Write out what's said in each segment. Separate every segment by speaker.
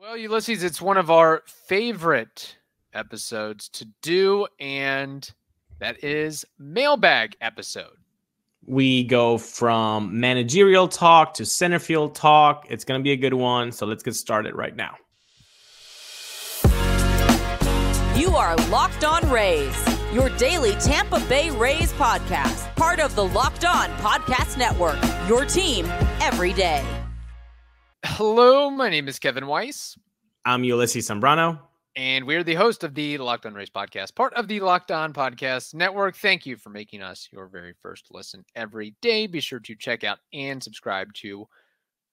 Speaker 1: Well, Ulises, it's one of our favorite episodes to do, and that is mailbag episode.
Speaker 2: We go from managerial talk to center field talk. It's going to be a good one. So let's get started right now.
Speaker 3: You are Locked On Rays, your daily Tampa Bay Rays podcast, part of the Locked On Podcast Network, your team every day.
Speaker 1: Hello, my name is Kevin Weiss.
Speaker 2: I'm Ulises Sambrano.
Speaker 1: And we're the host of the Locked On Rays podcast, part of the Locked On Podcast Network. Thank you for making us your very first listen every day. Be sure to check out and subscribe to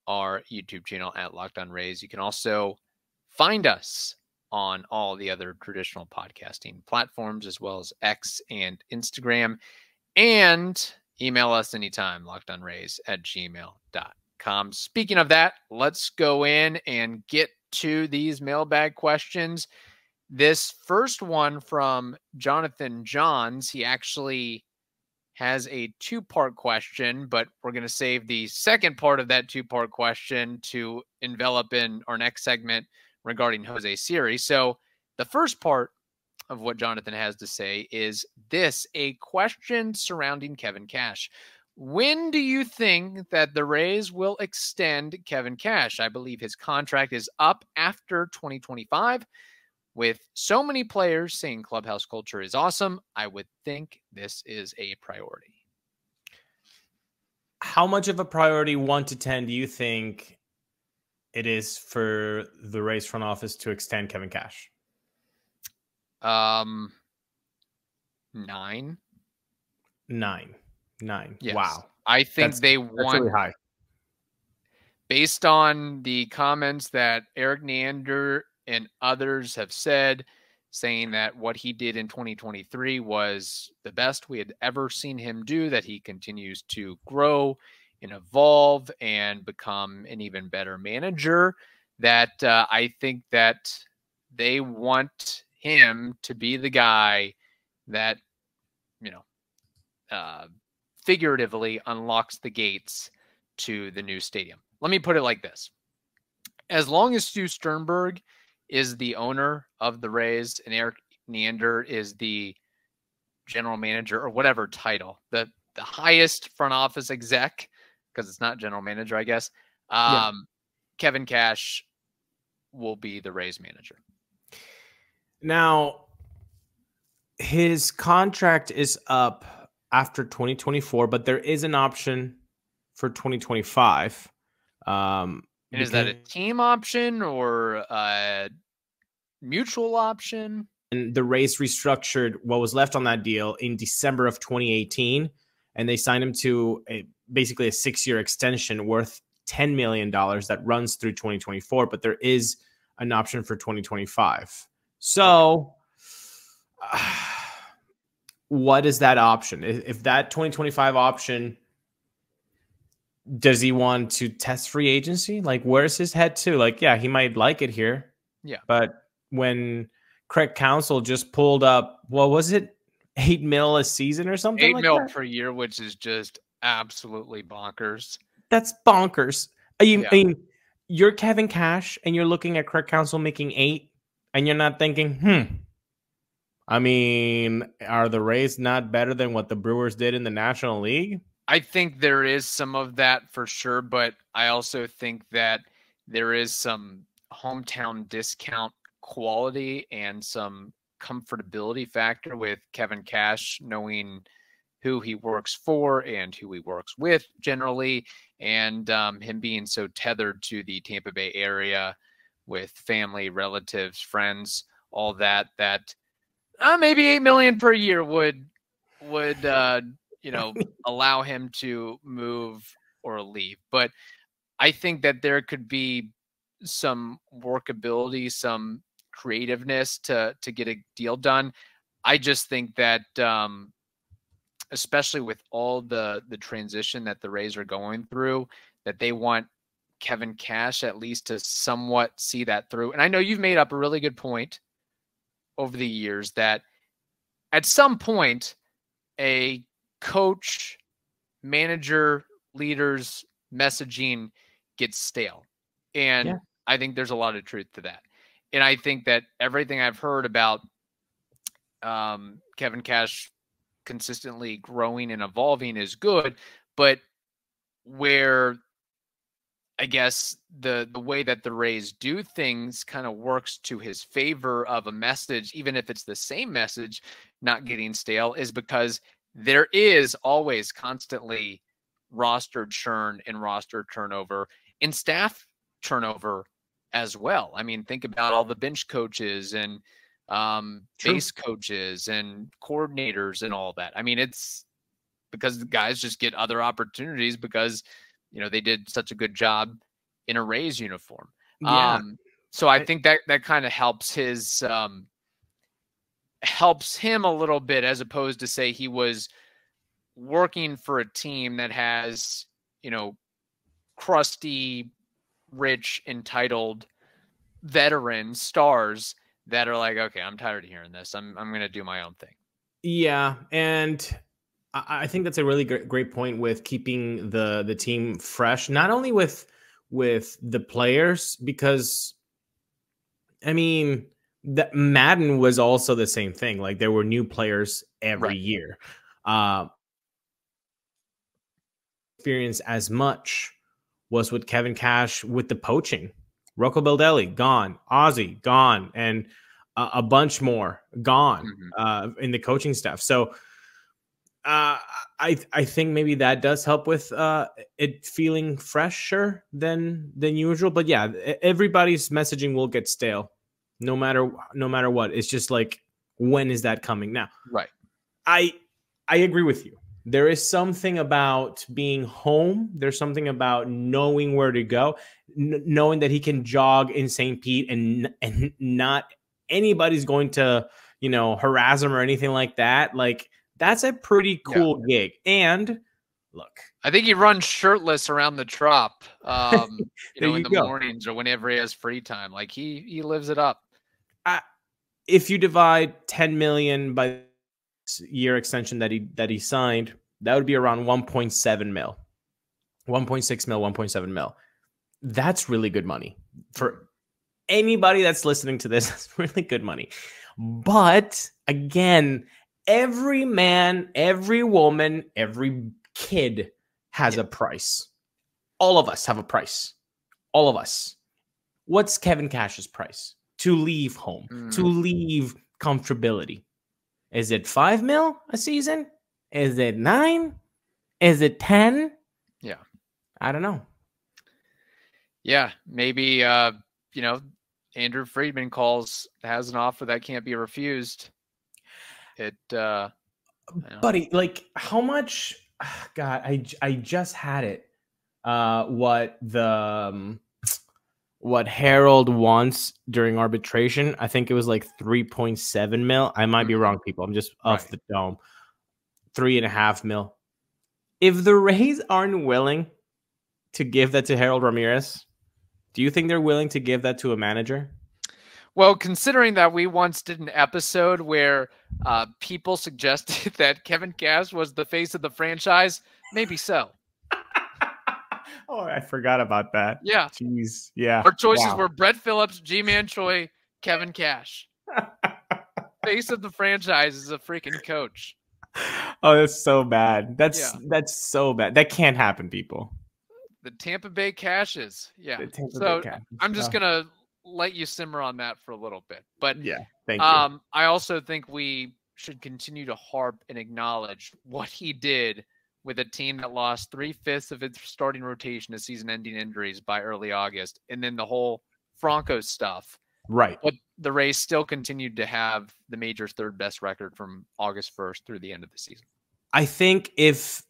Speaker 1: our YouTube channel at Locked On Rays. You can also find us on all the other traditional podcasting platforms, as well as X and Instagram. And email us anytime, lockedonrays at gmail.com com. Speaking of that, let's go in and get to these mailbag questions. This first one from Jonathan Johns, he actually has a two part question, but we're going to save the second part of that two part question to envelop in our next segment regarding Jose Siri. So, the first part of what Jonathan has to say is this a question surrounding Kevin Cash. When do you think that the Rays will extend Kevin Cash? I believe his contract is up after 2025. With so many players saying clubhouse culture is awesome, I would think this is a priority.
Speaker 2: How much of a priority, one to 10, do you think it is for the Rays front office to extend Kevin Cash?
Speaker 1: Um, nine.
Speaker 2: Nine. Nine.
Speaker 1: Yes.
Speaker 2: Wow.
Speaker 1: I think
Speaker 2: That's-
Speaker 1: they want,
Speaker 2: really high.
Speaker 1: based on the comments that Erik Neander and others have said, saying that what he did in 2023 was the best we had ever seen him do, that he continues to grow and evolve and become an even better manager. That uh, I think that they want him to be the guy that, you know, uh, figuratively unlocks the gates to the new stadium. Let me put it like this. As long as Stu Sternberg is the owner of the Rays and Erik Neander is the general manager or whatever title, the the highest front office exec, because it's not general manager, I guess. Um,
Speaker 2: Yeah.
Speaker 1: Kevin Cash will be the Rays manager.
Speaker 2: Now, his contract is up after 2024, but there is an option for 2025. Um,
Speaker 1: And is that a team option or a mutual option?
Speaker 2: and the Rays restructured what was left on that deal in December of 2018, and they signed him to a, basically a six-year extension worth 10 million dollars that runs through 2024. But there is an option for 2025. So, what is that option? If, that 2025 option does he want to test free agency? Like, where's his head to? Like, yeah, he might like it here.
Speaker 1: Yeah.
Speaker 2: But when Craig Counsell just pulled up, what was it? Eight mil a season or something?
Speaker 1: Eight
Speaker 2: like
Speaker 1: mil
Speaker 2: that?
Speaker 1: per year, which is just absolutely bonkers.
Speaker 2: That's bonkers. I mean,
Speaker 1: Yeah.
Speaker 2: I mean, you're Kevin Cash and you're looking at Craig Counsell making eight, and you're not thinking, hmm. I mean, are the Rays not better than what the Brewers did in the National League?
Speaker 1: I think there is some of that for sure, but I also think that there is some hometown discount quality and some comfortability factor with Kevin Cash knowing who he works for and who he works with generally, and um, him being so tethered to the Tampa Bay area with family, relatives, friends, all that. That uh, maybe eight million per year would would uh, you know allow him to move or leave. But I think that there could be some workability, some creativeness to to get a deal done. I just think that um, especially with all the the transition that the Rays are going through, that they want Kevin Cash at least to somewhat see that through. And I know you've made up a really good point over the years that at some point a coach, manager, leaders messaging gets stale. And
Speaker 2: Yeah.
Speaker 1: I think there's a lot of truth to that. And I think that everything I've heard about um, Kevin Cash consistently growing and evolving is good, but where I guess the the way that the Rays do things kind of works to his favor of a message, even if it's the same message, not getting stale, is because there is always constantly roster churn and roster turnover and staff turnover as well. I mean, think about all the bench coaches and um, base coaches and coordinators and all that. I mean, it's because the guys just get other opportunities because you know they did such a good job in a Rays uniform. Yeah. Um, so I think that that kind of helps his um, helps him a little bit as opposed to say he was working for a team that has you know crusty, rich, entitled veteran stars that are like, okay, I'm tired of hearing this. I'm I'm gonna do my own thing.
Speaker 2: Yeah, and I think that's a really great, great point with keeping the the team fresh, not only with with the players, because I mean that Maddon was also the same thing. Like there were new players every right. year. Uh, experience as much was with Kevin Cash with the poaching. Rocco Baldelli gone, Ozzie gone, and a, a bunch more gone mm-hmm. uh, in the coaching staff. So uh, I I think maybe that does help with uh, it feeling fresher than than usual. But yeah, everybody's messaging will get stale, no matter no matter what. It's just like when is that coming now?
Speaker 1: Right.
Speaker 2: I I agree with you. There is something about being home. There's something about knowing where to go, n- knowing that he can jog in St. Pete and and not anybody's going to you know harass him or anything like that. Like that's a pretty cool yeah. gig. And look,
Speaker 1: I think he runs shirtless around the trop, um, you know, in the go. mornings or whenever he has free time. Like he he lives it up.
Speaker 2: I, if you divide 10 million by year extension that he that he signed, that would be around 1.7 mil. 1.6 mil, 1.7 mil. That's really good money for anybody that's listening to this. That's really good money. But again, every man, every woman, every kid has yeah. a price. All of us have a price. All of us. What's Kevin Cash's price? To leave home, mm. to leave comfortability. Is it five mil a season? Is it nine? Is it 10?
Speaker 1: Yeah.
Speaker 2: I don't know.
Speaker 1: Yeah. Maybe, uh, you know, Andrew Friedman calls, has an offer that can't be refused it uh
Speaker 2: buddy like how much god i i just had it uh what the um, what Harold wants during arbitration. I think it was like 3.7 mil. I might be mm-hmm. wrong, people. I'm just off right. the dome. Three and a half mil. If the Rays aren't willing to give that to Harold Ramirez, do you think they're willing to give that to a manager?
Speaker 1: Well, considering that we once did an episode where uh, people suggested that Kevin Cash was the face of the franchise, maybe so.
Speaker 2: oh, I forgot about that.
Speaker 1: Yeah.
Speaker 2: Jeez. Yeah.
Speaker 1: Our choices wow. were Brett Phillips, Ji-Man Choi, Kevin Cash. face of the franchise is a freaking coach.
Speaker 2: Oh, that's so bad. That's yeah. that's so bad. That can't happen, people.
Speaker 1: The Tampa Bay Cashes. Yeah. so I'm just oh. gonna let you simmer on that for a little bit. But
Speaker 2: yeah, thank
Speaker 1: um, you. I also think we should continue to harp and acknowledge what he did with a team that lost three fifths of its starting rotation to season ending injuries by early August, and then the whole Franco stuff.
Speaker 2: Right.
Speaker 1: But the Rays still continued to have the major's third best record from August 1st through the end of the season.
Speaker 2: I think if,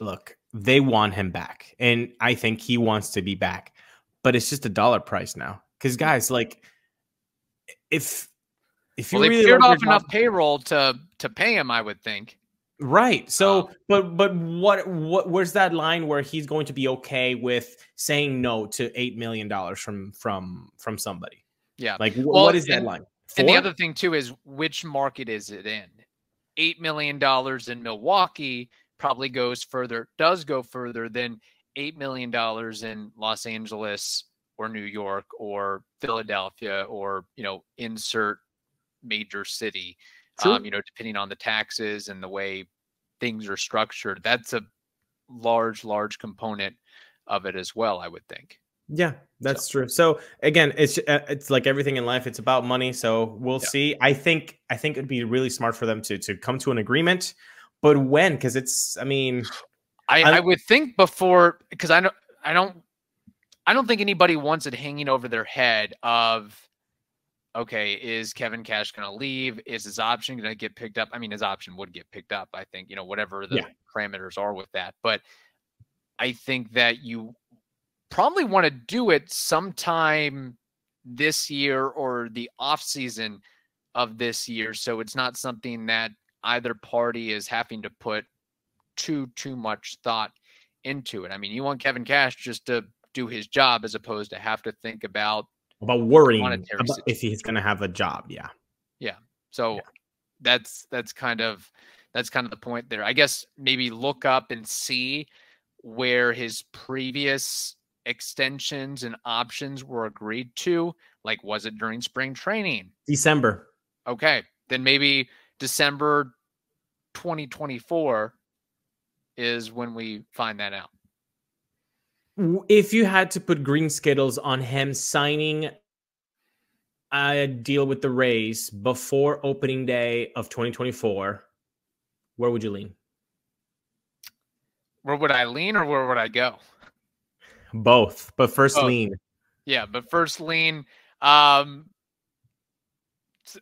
Speaker 2: look, they want him back, and I think he wants to be back, but it's just a dollar price now. Because guys, like, if if
Speaker 1: you well, really cleared off enough payroll to to pay him, I would think.
Speaker 2: Right. So, um, but but what what where's that line where he's going to be okay with saying no to eight million dollars from from from somebody?
Speaker 1: Yeah.
Speaker 2: Like, well, what is that line?
Speaker 1: Four? And the other thing too is which market is it in? Eight million dollars in Milwaukee probably goes further, does go further than eight million dollars in Los Angeles, or New York or Philadelphia or you know insert major city. Um, you know, depending on the taxes and the way things are structured, that's a large, large component of it as well. I would think.
Speaker 2: Yeah, that's so. true. So again, it's uh, it's like everything in life. It's about money. So we'll yeah. see. I think I think it'd be really smart for them to to come to an agreement. But when? Because it's. I mean,
Speaker 1: I, I, I would think before because I don't I don't I don't think anybody wants it hanging over their head of okay, is Kevin Cash going to leave? Is his option going to get picked up? I mean, his option would get picked up. I think you know whatever the yeah. parameters are with that, but I think that you probably want to do it sometime this year or the off season of this year so it's not something that either party is having to put too too much thought into it. I mean, you want Kevin Cash just to do his job as opposed to have to think about
Speaker 2: about worrying about if he's going to have a job. Yeah.
Speaker 1: Yeah. So yeah. that's that's kind of that's kind of the point there. I guess maybe look up and see where his previous extensions and options were agreed to? Like, was it during spring training?
Speaker 2: December.
Speaker 1: Okay. Then maybe December 2024 is when we find that out.
Speaker 2: If you had to put green skittles on him signing a deal with the Rays before opening day of 2024, where would you lean?
Speaker 1: Where would I lean or where would I go?
Speaker 2: Both, but first Both. lean.
Speaker 1: Yeah, but first lean. Um,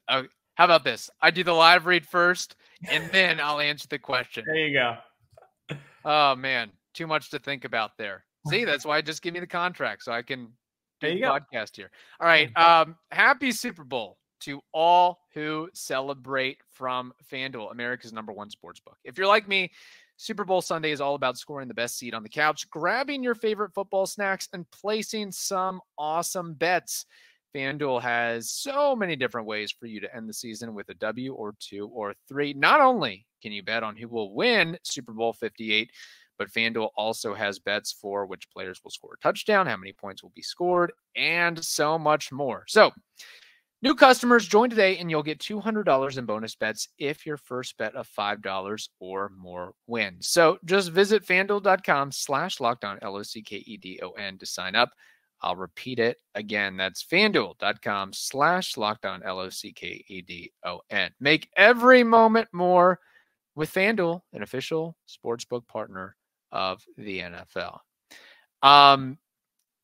Speaker 1: uh, how about this? I do the live read first, and then I'll answer the question.
Speaker 2: There you go.
Speaker 1: Oh man, too much to think about there. See, that's why I just give me the contract so I can do the podcast here. All right. Um, happy Super Bowl to all who celebrate from FanDuel, America's number one sports book. If you're like me, Super Bowl Sunday is all about scoring the best seat on the couch, grabbing your favorite football snacks, and placing some awesome bets. FanDuel has so many different ways for you to end the season with a W or two or three. Not only can you bet on who will win Super Bowl 58, but FanDuel also has bets for which players will score a touchdown, how many points will be scored, and so much more. So, New customers join today and you'll get $200 in bonus bets if your first bet of $5 or more wins. So just visit fanduel.com slash lockedon, L O C K E D O N to sign up. I'll repeat it again. That's fanduel.com slash lockedon, L O C K E D O N. Make every moment more with FanDuel, an official sportsbook partner of the NFL. Um,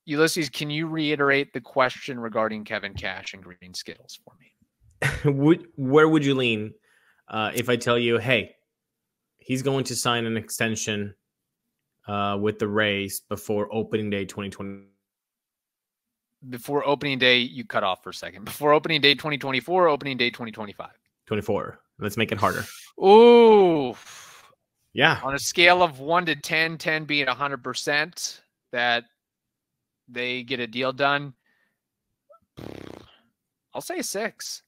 Speaker 1: Ulises, can you reiterate the question regarding Kevin Cash and Green Skittles for
Speaker 2: me? would, where would you lean uh, if I tell you, hey, he's going to sign an extension uh, with the Rays before opening day 2020?
Speaker 1: Before opening day, you cut off for a second. Before opening day 2024, opening day 2025.
Speaker 2: 24. Let's make it harder.
Speaker 1: Ooh.
Speaker 2: Yeah.
Speaker 1: On a scale of 1 to 10, 10 being 100%, that they get a deal done, I'll say six.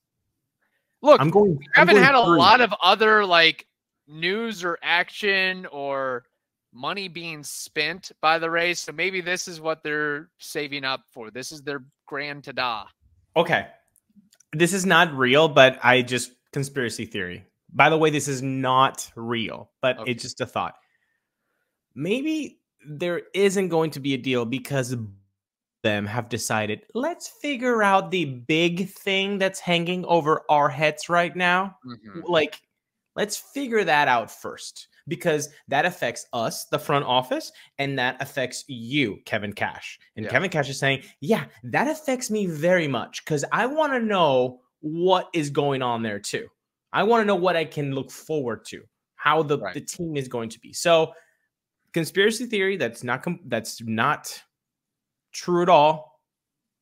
Speaker 1: Look, I'm going. We haven't going had a lot of other like news or action or money being spent by the Rays, so maybe this is what they're saving up for. This is their grand tada.
Speaker 2: Okay, this is not real, but I just conspiracy theory. By the way, this is not real, but okay. it's just a thought. Maybe there isn't going to be a deal because them have decided let's figure out the big thing that's hanging over our heads right now. Mm-hmm. Like, let's figure that out first because that affects us, the front office, and that affects you, Kevin Cash. And yeah. Kevin Cash is saying, Yeah, that affects me very much because I want to know what is going on there too. I want to know what I can look forward to, how the, right. the team is going to be. So, conspiracy theory that's not that's not true at all,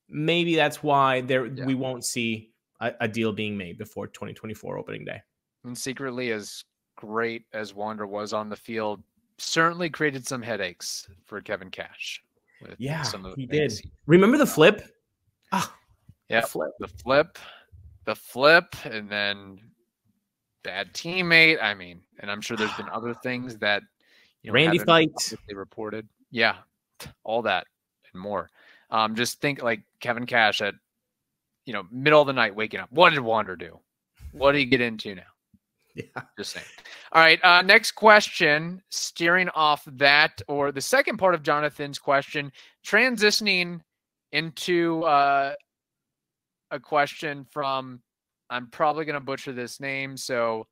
Speaker 2: maybe that's why there yeah. we won't see a, a, deal being made before 2024 opening day.
Speaker 1: And secretly, as great as Wander was on the field, certainly created some headaches for Kevin Cash.
Speaker 2: yeah, he did. He Remember the flip?
Speaker 1: Ah, yeah, the flip. the flip, the flip, and then bad teammate. I mean, and I'm sure there's been other things that
Speaker 2: you know, Randy fights
Speaker 1: they reported. Yeah, all that and more. Um, just think like Kevin Cash at you know middle of the night waking up. What did Wander do? What did he get into now?
Speaker 2: Yeah.
Speaker 1: Just saying. All right. Uh, next question, steering off that, or the second part of Jonathan's question, transitioning into uh, a question from, I'm probably going to butcher this name. So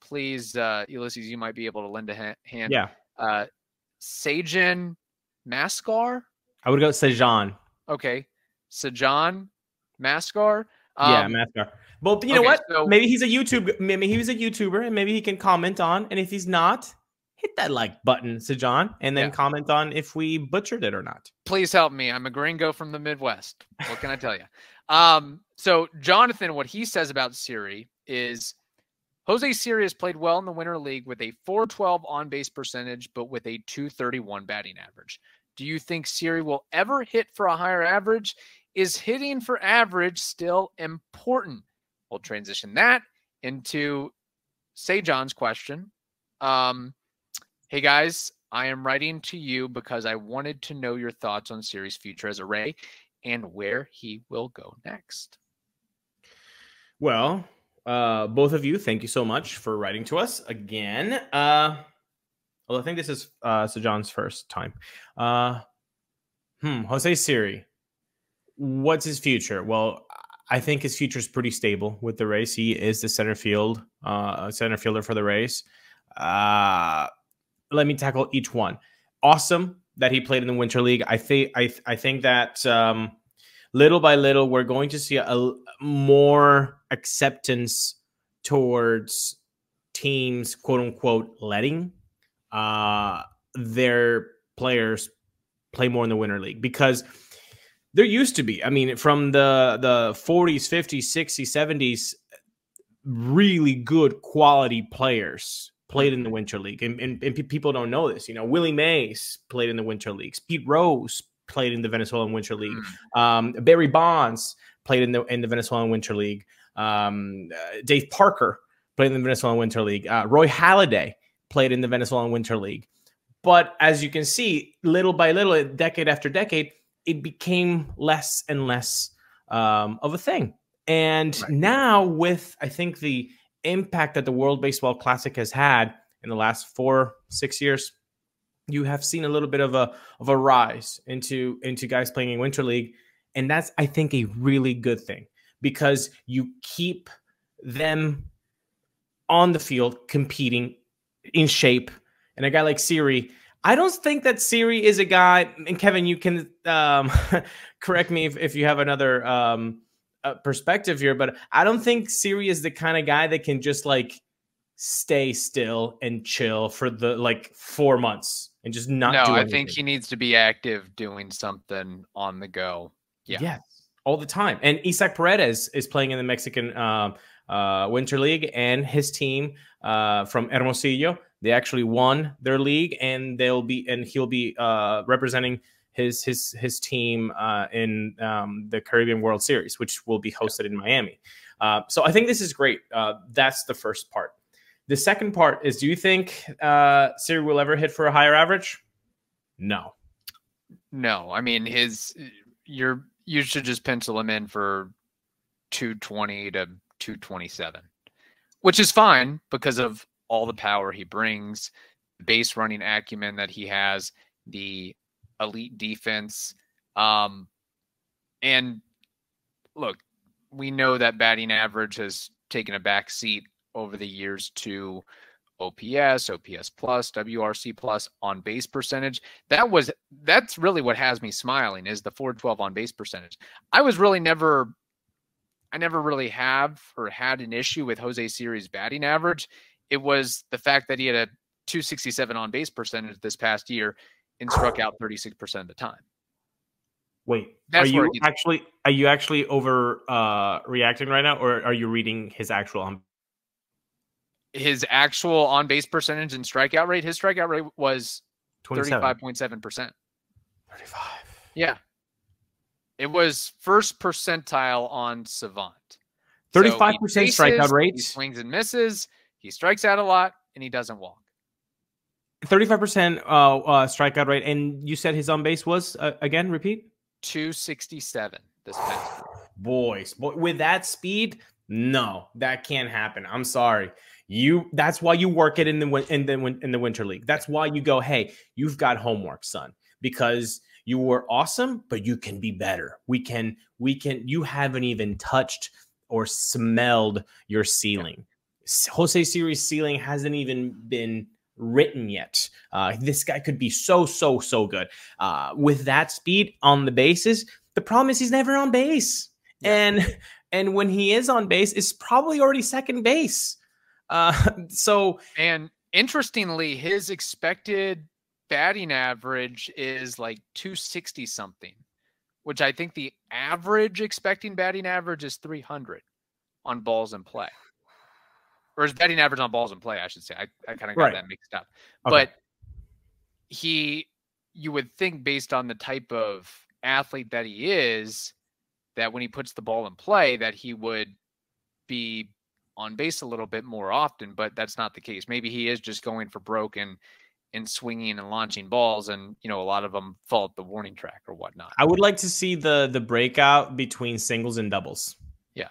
Speaker 1: please, uh, Ulises, you might be able to lend a ha- hand.
Speaker 2: Yeah.
Speaker 1: Uh, Sajin Mascar.
Speaker 2: I would go Sejan.
Speaker 1: Okay. Sajan Mascar.
Speaker 2: yeah,
Speaker 1: Um,
Speaker 2: Mascar. Well, you know what?
Speaker 1: so-
Speaker 2: maybe he's a YouTube. Maybe he was a YouTuber, and maybe he can comment on. And if he's not, hit that like button, Sejan, and then
Speaker 1: Yeah.
Speaker 2: comment on if we butchered it or not.
Speaker 1: please help me. I'm a gringo from the Midwest. What can I tell you? Um, so Jonathan, what he says about Siri is Jose Siri has played well in the Winter League with a 412 on base percentage, but with a 231 batting average. Do you think Siri will ever hit for a higher average? Is hitting for average still important? We'll transition that into Say John's question. Um, hey guys, I am writing to you because I wanted to know your thoughts on Siri's future as a Ray and where he will go next.
Speaker 2: Well, uh, both of you, thank you so much for writing to us again. Uh, well, I think this is uh, Sejan's first time. Uh, hmm, Jose Siri, what's his future? Well, I think his future is pretty stable with the Rays. He is the center field, uh, center fielder for the Rays. Uh, let me tackle each one. Awesome that he played in the Winter League. I think I I think that um, little by little we're going to see a, a more acceptance towards teams, quote unquote, letting uh, their players play more in the Winter League because there used to be. I mean, from the the 40s, 50s, 60s, 70s, really good quality players played in the Winter League, and, and, and people don't know this. You know, Willie Mays played in the Winter Leagues. Pete Rose played in the Venezuelan Winter League. Um, Barry Bonds played in the in the Venezuelan Winter League. Um, uh, Dave Parker played in the Venezuelan Winter League. Uh, Roy Halladay played in the Venezuelan Winter League. But as you can see, little by little, decade after decade, it became less and less um, of a thing. And
Speaker 1: Right.
Speaker 2: now, with I think the impact that the World Baseball Classic has had in the last four, six years, you have seen a little bit of a of a rise into into guys playing in Winter League, and that's I think a really good thing because you keep them on the field competing in shape. And a guy like Siri, I don't think that Siri is a guy. And Kevin, you can um, correct me if, if you have another um, uh, perspective here, but I don't think Siri is the kind of guy that can just like stay still and chill for the like four months and just not.
Speaker 1: no, I think he needs to be active doing something on the go. Yeah.
Speaker 2: Yes, all the time. And Isaac Paredes is playing in the Mexican um, uh, Winter League, and his team uh, from Hermosillo. They actually won their league, and they'll be and he'll be uh, representing his his his team uh, in um, the Caribbean World Series, which will be hosted in Miami. Uh, so I think this is great. Uh, that's the first part. The second part is: Do you think uh, Siri will ever hit for a higher average? No.
Speaker 1: No, I mean his you're you should just pencil him in for 220 to 227, which is fine because of all the power he brings, the base running acumen that he has, the elite defense. Um and look, we know that batting average has taken a back seat over the years to OPS, OPS plus, WRC plus on base percentage that was that's really what has me smiling is the 412 on base percentage. I was really never I never really have or had an issue with Jose Siri's batting average. It was the fact that he had a 267 on base percentage this past year and struck out 36% of the time.
Speaker 2: Wait,
Speaker 1: That's
Speaker 2: are you actually are you actually over uh reacting right now, or are you reading his actual? On-
Speaker 1: His actual on base percentage and strikeout rate, his strikeout rate was 35.7%.
Speaker 2: 35.
Speaker 1: Yeah. It was first percentile on Savant. So
Speaker 2: 35% strikeout
Speaker 1: rate. He swings and misses. He strikes out a lot, and he doesn't walk.
Speaker 2: 35% uh, uh strikeout rate, and you said his on base was uh, again. Repeat.
Speaker 1: 267 this past.
Speaker 2: Boys, boy, with that speed, no, that can't happen. I'm sorry. You that's why you work it in the in the in the winter league. That's why you go, "Hey, you've got homework, son." Because you were awesome, but you can be better. We can we can you haven't even touched or smelled your ceiling. Jose Siri's ceiling hasn't even been written yet. Uh, this guy could be so, so, so good. Uh, with that speed on the bases, the problem is he's never on base. Yeah. And and when he is on base, it's probably already second base. Uh, so
Speaker 1: and interestingly, his expected batting average is like 260 something, which I think the average expecting batting average is 300 on balls in play or his batting average on balls in play, I should say. I, I kind of got right. that mixed up. Okay. But he, you would think based on the type of athlete that he is, that when he puts the ball in play, that he would be on base a little bit more often, but that's not the case. Maybe he is just going for broke and and swinging and launching balls, and you know a lot of them fall at the warning track or whatnot.
Speaker 2: I would like to see the the breakout between singles and doubles.
Speaker 1: Yeah,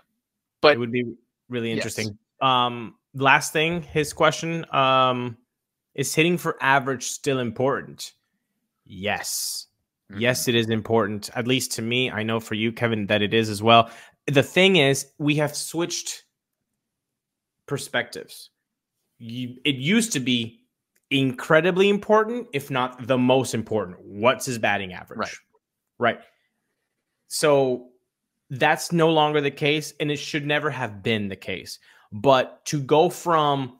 Speaker 1: but
Speaker 2: it would be really interesting. Yes. Um, last thing, his question um, is hitting for average still important? Yes. Mm-hmm. Yes, it is important. At least to me, I know for you, Kevin, that it is as well. The thing is, we have switched perspectives. You, it used to be incredibly important, if not the most important. What's his batting average?
Speaker 1: Right.
Speaker 2: Right. So that's no longer the case, and it should never have been the case. But to go from,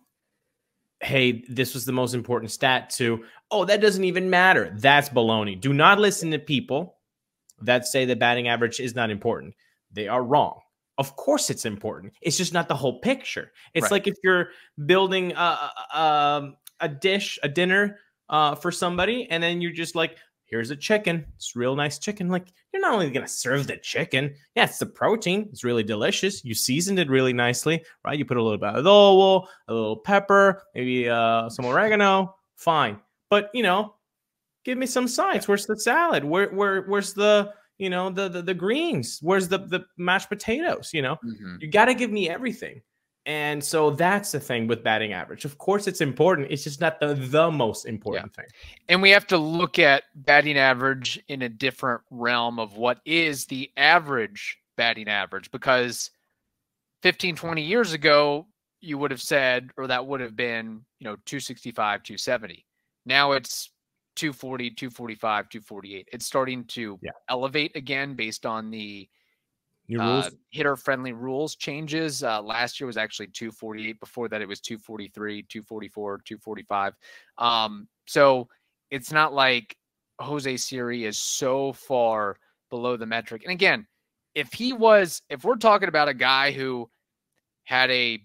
Speaker 2: hey, this was the most important stat to, oh, that doesn't even matter. That's baloney. Do not listen to people that say the batting average is not important. They are wrong. Of course, it's important. It's just not the whole picture. It's right. like if you're building a, a, a dish, a dinner uh, for somebody, and then you're just like, here's a chicken. It's real nice chicken. Like you're not only going to serve the chicken. Yeah, it's the protein. It's really delicious. You seasoned it really nicely, right? You put a little bit of adobo, a little pepper, maybe uh, some oregano. Fine. But, you know, give me some sides. Where's the salad? Where, where, where's the, you know, the, the, the greens? Where's the, the mashed potatoes? You know, mm-hmm. you got to give me everything. And so that's the thing with batting average. Of course, it's important. It's just not the, the most important yeah. thing.
Speaker 1: And we have to look at batting average in a different realm of what is the average batting average because 15, 20 years ago, you would have said, or that would have been, you know, 265, 270. Now it's 240, 245, 248. It's starting to yeah. elevate again based on the uh, hitter friendly rules changes. Uh, last year was actually 248. Before that, it was 243, 244, 245. Um, so it's not like Jose Siri is so far below the metric. And again, if he was, if we're talking about a guy who had a,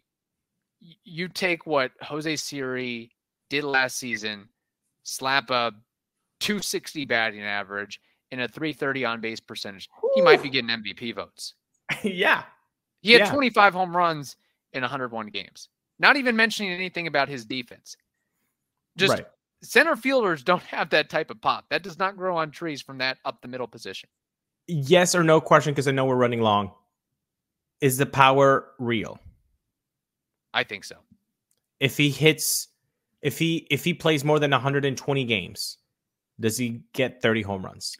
Speaker 1: you take what Jose Siri did last season, slap a 260 batting average, and a 330 on base percentage, he might be getting MVP votes.
Speaker 2: yeah.
Speaker 1: He had yeah. 25 home runs in 101 games. Not even mentioning anything about his defense. Just right. center fielders don't have that type of pop. That does not grow on trees from that up the middle position.
Speaker 2: Yes or no question because I know we're running long. Is the power real?
Speaker 1: I think so.
Speaker 2: If he hits if he if he plays more than 120 games, does he get 30 home runs?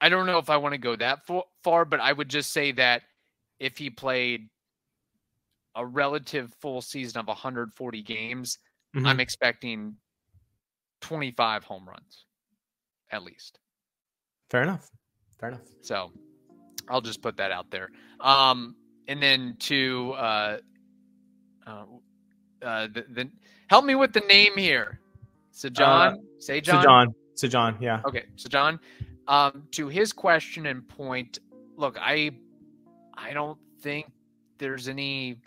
Speaker 1: I don't know if I want to go that far, but I would just say that if he played a relative full season of 140 games, mm-hmm. I'm expecting 25 home runs at least.
Speaker 2: Fair enough. Fair enough.
Speaker 1: So I'll just put that out there. Um, and then to uh, uh, uh, the, the help me with the name here. So John, uh, say John.
Speaker 2: So John. So John. Yeah.
Speaker 1: Okay. So John, um, to his question and point, look, I I don't think there's any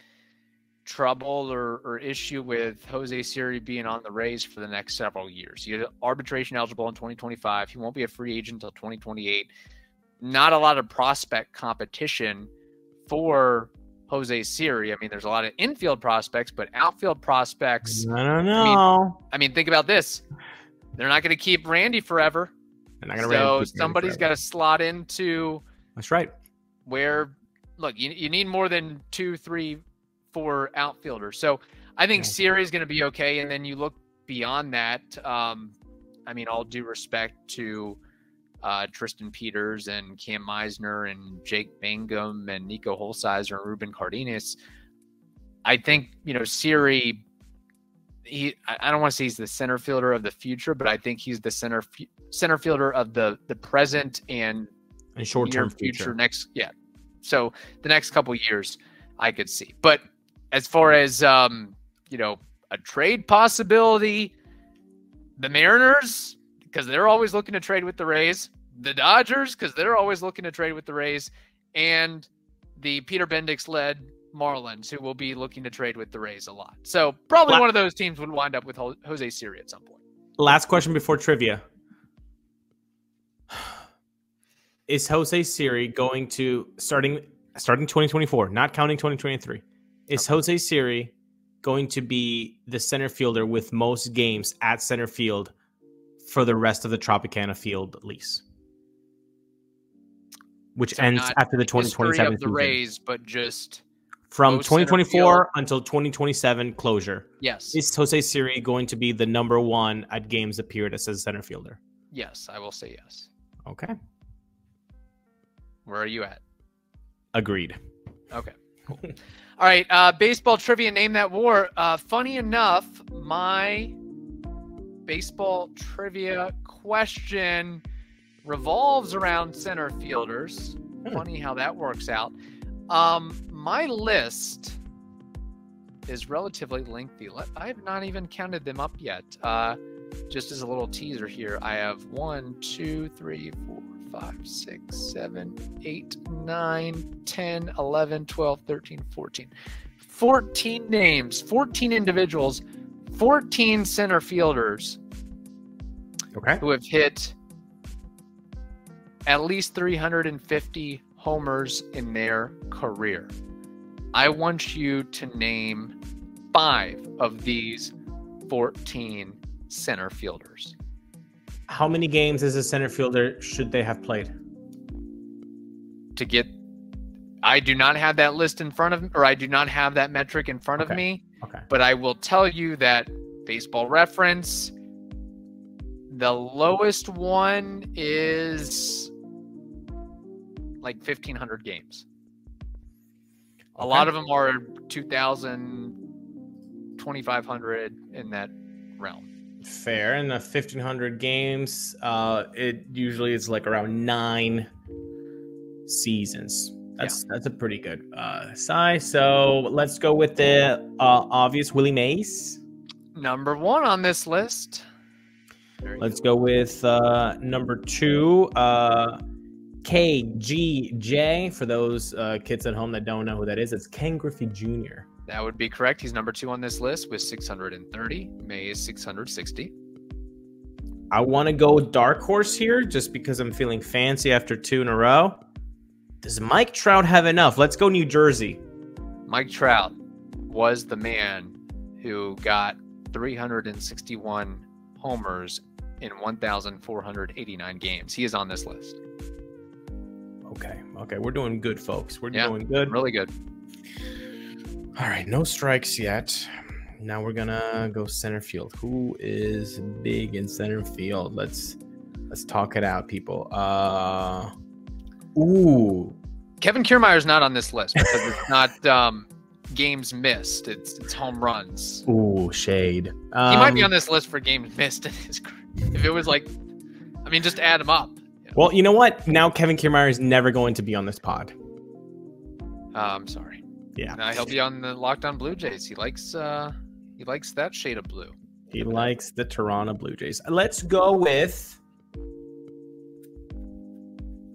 Speaker 1: trouble or, or issue with Jose Siri being on the Rays for the next several years. He's arbitration eligible in 2025. He won't be a free agent until 2028. Not a lot of prospect competition for Jose Siri. I mean, there's a lot of infield prospects, but outfield prospects.
Speaker 2: I don't know.
Speaker 1: I mean, I mean think about this. They're not going to keep Randy forever.
Speaker 2: They're not gonna
Speaker 1: So
Speaker 2: randomly pick
Speaker 1: somebody's got to slot into
Speaker 2: That's right.
Speaker 1: where look you, you need more than two three four outfielders so i think
Speaker 2: Yeah.
Speaker 1: Siri is going to be okay and then you look beyond that um i mean all due respect to uh tristan peters and Cam Misner and jake Mangum and Niko Hulsizer and ruben cardenas i think you know Siri he I don't want to say he's the center fielder of the future but i think he's the center center fielder of the the present and
Speaker 2: And short term
Speaker 1: near
Speaker 2: future.
Speaker 1: next yeah so the next couple years i could see but as far as um you know a trade possibility the mariners because they're always looking to trade with the rays the dodgers because they're always looking to trade with the rays and the peter bendix led marlins who will be looking to trade with the rays a lot so probably
Speaker 2: La-
Speaker 1: one of those teams would wind up with Ho- jose siri at some point
Speaker 2: Last question before trivia. Is Jose Siri going to starting starting 2024, not counting 2023? Is Jose Siri going to be the center fielder with most games at center field for the rest of the Tropicana field lease? Which
Speaker 1: So
Speaker 2: ends after the
Speaker 1: History
Speaker 2: 2027
Speaker 1: of the rays but just
Speaker 2: From
Speaker 1: most
Speaker 2: 2024 until 2027 closure.
Speaker 1: yes
Speaker 2: Is Jose Siri going to be the number one at games appeared as a center fielder?
Speaker 1: yes i will say yes
Speaker 2: Okay.
Speaker 1: where are you at
Speaker 2: Agreed.
Speaker 1: Okay. Cool. All right. Uh, baseball trivia. Name that war. Uh, funny enough, my baseball trivia question revolves around center fielders.
Speaker 2: Hmm.
Speaker 1: Funny how that works out. Um, my list is relatively lengthy. I have not even counted them up yet. Uh, just as a little teaser here, I have one, two, three, four, five, six, seven, 8, 9, 10, 11, 12, 13, 14. 14 names, 14 individuals, 14 center fielders
Speaker 2: Okay.
Speaker 1: who have hit at least 350 homers in their career. I want you to name five of these 14 center fielders.
Speaker 2: How many games as a center fielder should they have played?
Speaker 1: to get I do not have that list in front of me or I do not have that metric in front of
Speaker 2: Okay.
Speaker 1: me,
Speaker 2: Okay.
Speaker 1: but I will tell you that baseball reference the lowest one is like 1500 games. A
Speaker 2: Okay.
Speaker 1: lot of them are 2000 2500 in that realm.
Speaker 2: Fair. In the 1500 games, uh, it usually is like around nine seasons. That's that's a pretty good uh, size. So let's go with the uh, obvious Willie Mays.
Speaker 1: Number 1 on this list.
Speaker 2: Let's go with uh, number two, uh, KGJ. For those uh, kids at home that don't know who that is, it's Ken Griffey Jr.
Speaker 1: That would be correct. He's number two on this list with 630. May is 660.
Speaker 2: I want to go dark horse here just because I'm feeling fancy after two in a row. Does Mike Trout have enough? Let's go New Jersey.
Speaker 1: Mike Trout was the man who got 361 homers in 1,489 games. He is on this list.
Speaker 2: Okay, okay, we're doing good, folks. We're
Speaker 1: Yeah,
Speaker 2: doing good.
Speaker 1: Really good.
Speaker 2: All right, no strikes yet. Now we're gonna go center field. Who is big in center field? Let's let's talk it out, people. Uh, ooh,
Speaker 1: Kevin Kiermaier's not on this list because it's not um, games missed. It's it's home runs.
Speaker 2: ooh, shade.
Speaker 1: He might be
Speaker 2: Um,
Speaker 1: on this list for games missed in his. If it was like, I mean, just add him up.
Speaker 2: Well, you know what? Now Kevin Kiermaier is never going to be on this pod.
Speaker 1: Uh, I'm sorry.
Speaker 2: Yeah,
Speaker 1: Uh, he'll be on the Locked On Blue Jays. He likes uh, he likes that shade of blue.
Speaker 2: he likes the Toronto Blue Jays. Let's go with.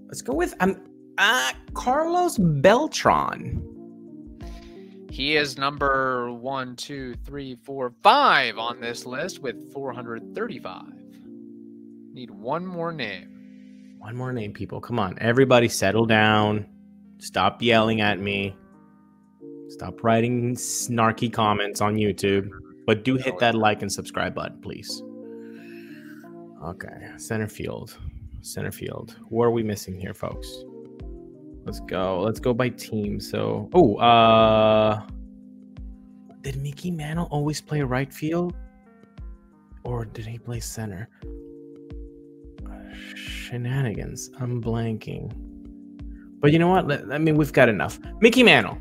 Speaker 2: Let's go with um, uh, Carlos Beltran.
Speaker 1: He is number one, two, three, four, five on this list with 435. Need one more name.
Speaker 2: One more name, people. Come on. Everybody settle down. Stop yelling at me. Stop writing snarky comments on YouTube. But do hit that like and subscribe button, please. Okay. Center field. center field. What are we missing here, folks? Let's go. Let's go by team. So, oh, uh, did Mickey Mantle always play right field, or did he play center? Shenanigans. I'm blanking. But you know what? I mean, we've got enough. Mickey Mantle.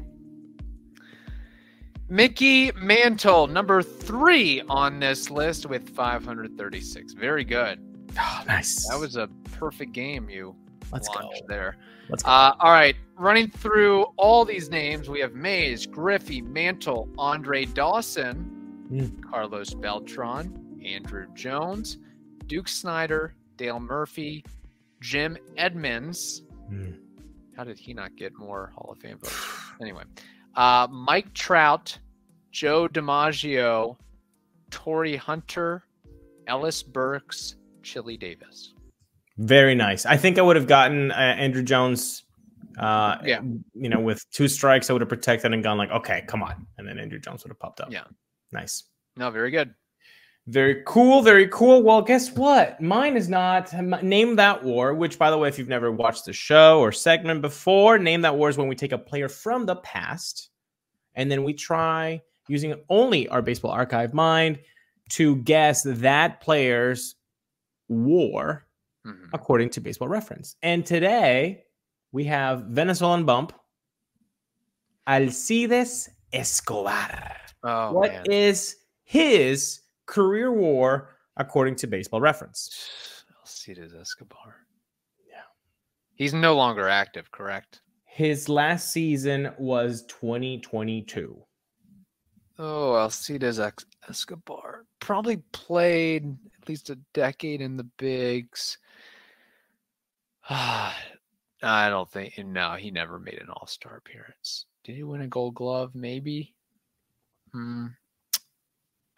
Speaker 1: Mickey Mantle, number three on this list with 536. Very good.
Speaker 2: Oh, nice.
Speaker 1: That was a perfect game you
Speaker 2: Let's
Speaker 1: launched
Speaker 2: go.
Speaker 1: there.
Speaker 2: Let's go.
Speaker 1: Uh, all right, running through all these names, we have Mays, Griffey, Mantle, Andre Dawson,
Speaker 2: Mm.
Speaker 1: Carlos Beltran, Andruw Jones, Duke Snider, Dale Murphy, Jim Edmonds.
Speaker 2: Mm.
Speaker 1: How did he not get more Hall of Fame votes? Anyway, uh, Mike Trout, Joe DiMaggio, Torii Hunter, Ellis Burks, Chili Davis.
Speaker 2: Very nice. I think I would have gotten uh, Andruw Jones. Uh,
Speaker 1: Yeah.
Speaker 2: You know, with two strikes, I would have protected and gone like, okay, come on, and then Andruw Jones would have popped up.
Speaker 1: Yeah.
Speaker 2: Nice.
Speaker 1: No, very good.
Speaker 2: Very cool. Very cool. Well, guess what? Mine is not name that war. Which, by the way, if you've never watched the show or segment before, name that war is when we take a player from the past, and then we try using only our baseball archive mind to guess that player's war
Speaker 1: Mhm.
Speaker 2: according to baseball reference. And today we have Venezuelan bump Alcides Escobar.
Speaker 1: Oh,
Speaker 2: What
Speaker 1: man.
Speaker 2: is his career war according to baseball reference?
Speaker 1: Alcides Escobar.
Speaker 2: Yeah.
Speaker 1: He's no longer active, correct?
Speaker 2: His last season was 2022.
Speaker 1: Oh, Alcides Escobar probably played at least a decade in the bigs. I don't think. No, he never made an All Star appearance. Did he win a Gold Glove? Maybe. Hmm.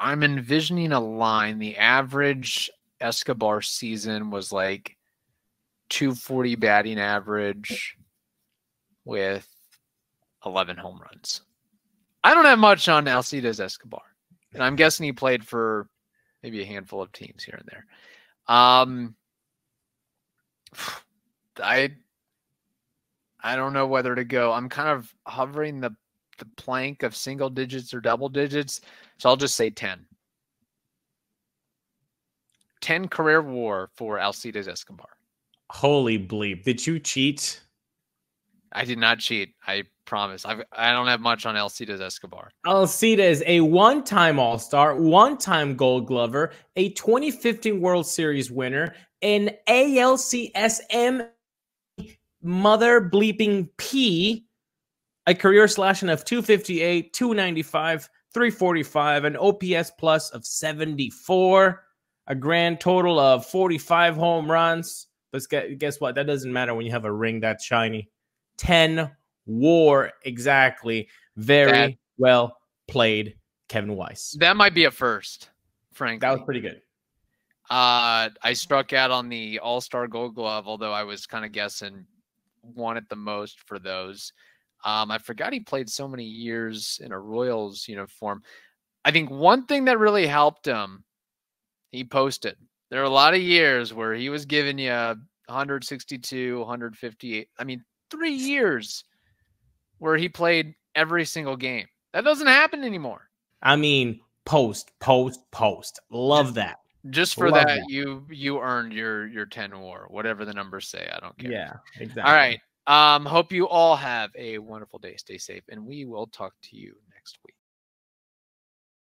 Speaker 1: I'm envisioning a line. The average Escobar season was like 240 batting average with 11 home runs. I don't have much on Alcides Escobar, and I'm guessing he played for maybe a handful of teams here and there. Um, I I don't know whether to go. I'm kind of hovering the the plank of single digits or double digits, so I'll just say ten. Ten career war for Alcides Escobar.
Speaker 2: Holy bleep. Did you cheat?
Speaker 1: I did not cheat. I promise. I've, I don't have much on Alcides Escobar.
Speaker 2: Alcides, is a one time All Star, one time Gold Glover, a 2015 World Series winner, an ALCSM mother bleeping P, a career slashing of 258, 295, 345, an OPS plus of 74, a grand total of 45 home runs. But gu- guess what? That doesn't matter when you have a ring that shiny. 10 war exactly. Very
Speaker 1: That-
Speaker 2: well played, Kevin Weiss.
Speaker 1: That might be a first, Frank.
Speaker 2: That was pretty good.
Speaker 1: Uh, I struck out on the All Star Gold Glove, although I was kind of guessing wanted the most for those. Um, I forgot he played so many years in a Royals uniform. I think one thing that really helped him, he posted. There are a lot of years where he was giving you 162, 158. I mean, three years where he played every single game. That doesn't happen anymore.
Speaker 2: I mean, post, post, post. Love that.
Speaker 1: Just for that,
Speaker 2: that.
Speaker 1: you you earned your your 10 war, whatever the numbers say. I don't care.
Speaker 2: Yeah, exactly.
Speaker 1: All right. Um, hope you all have a wonderful day. Stay safe, and we will talk to you next week.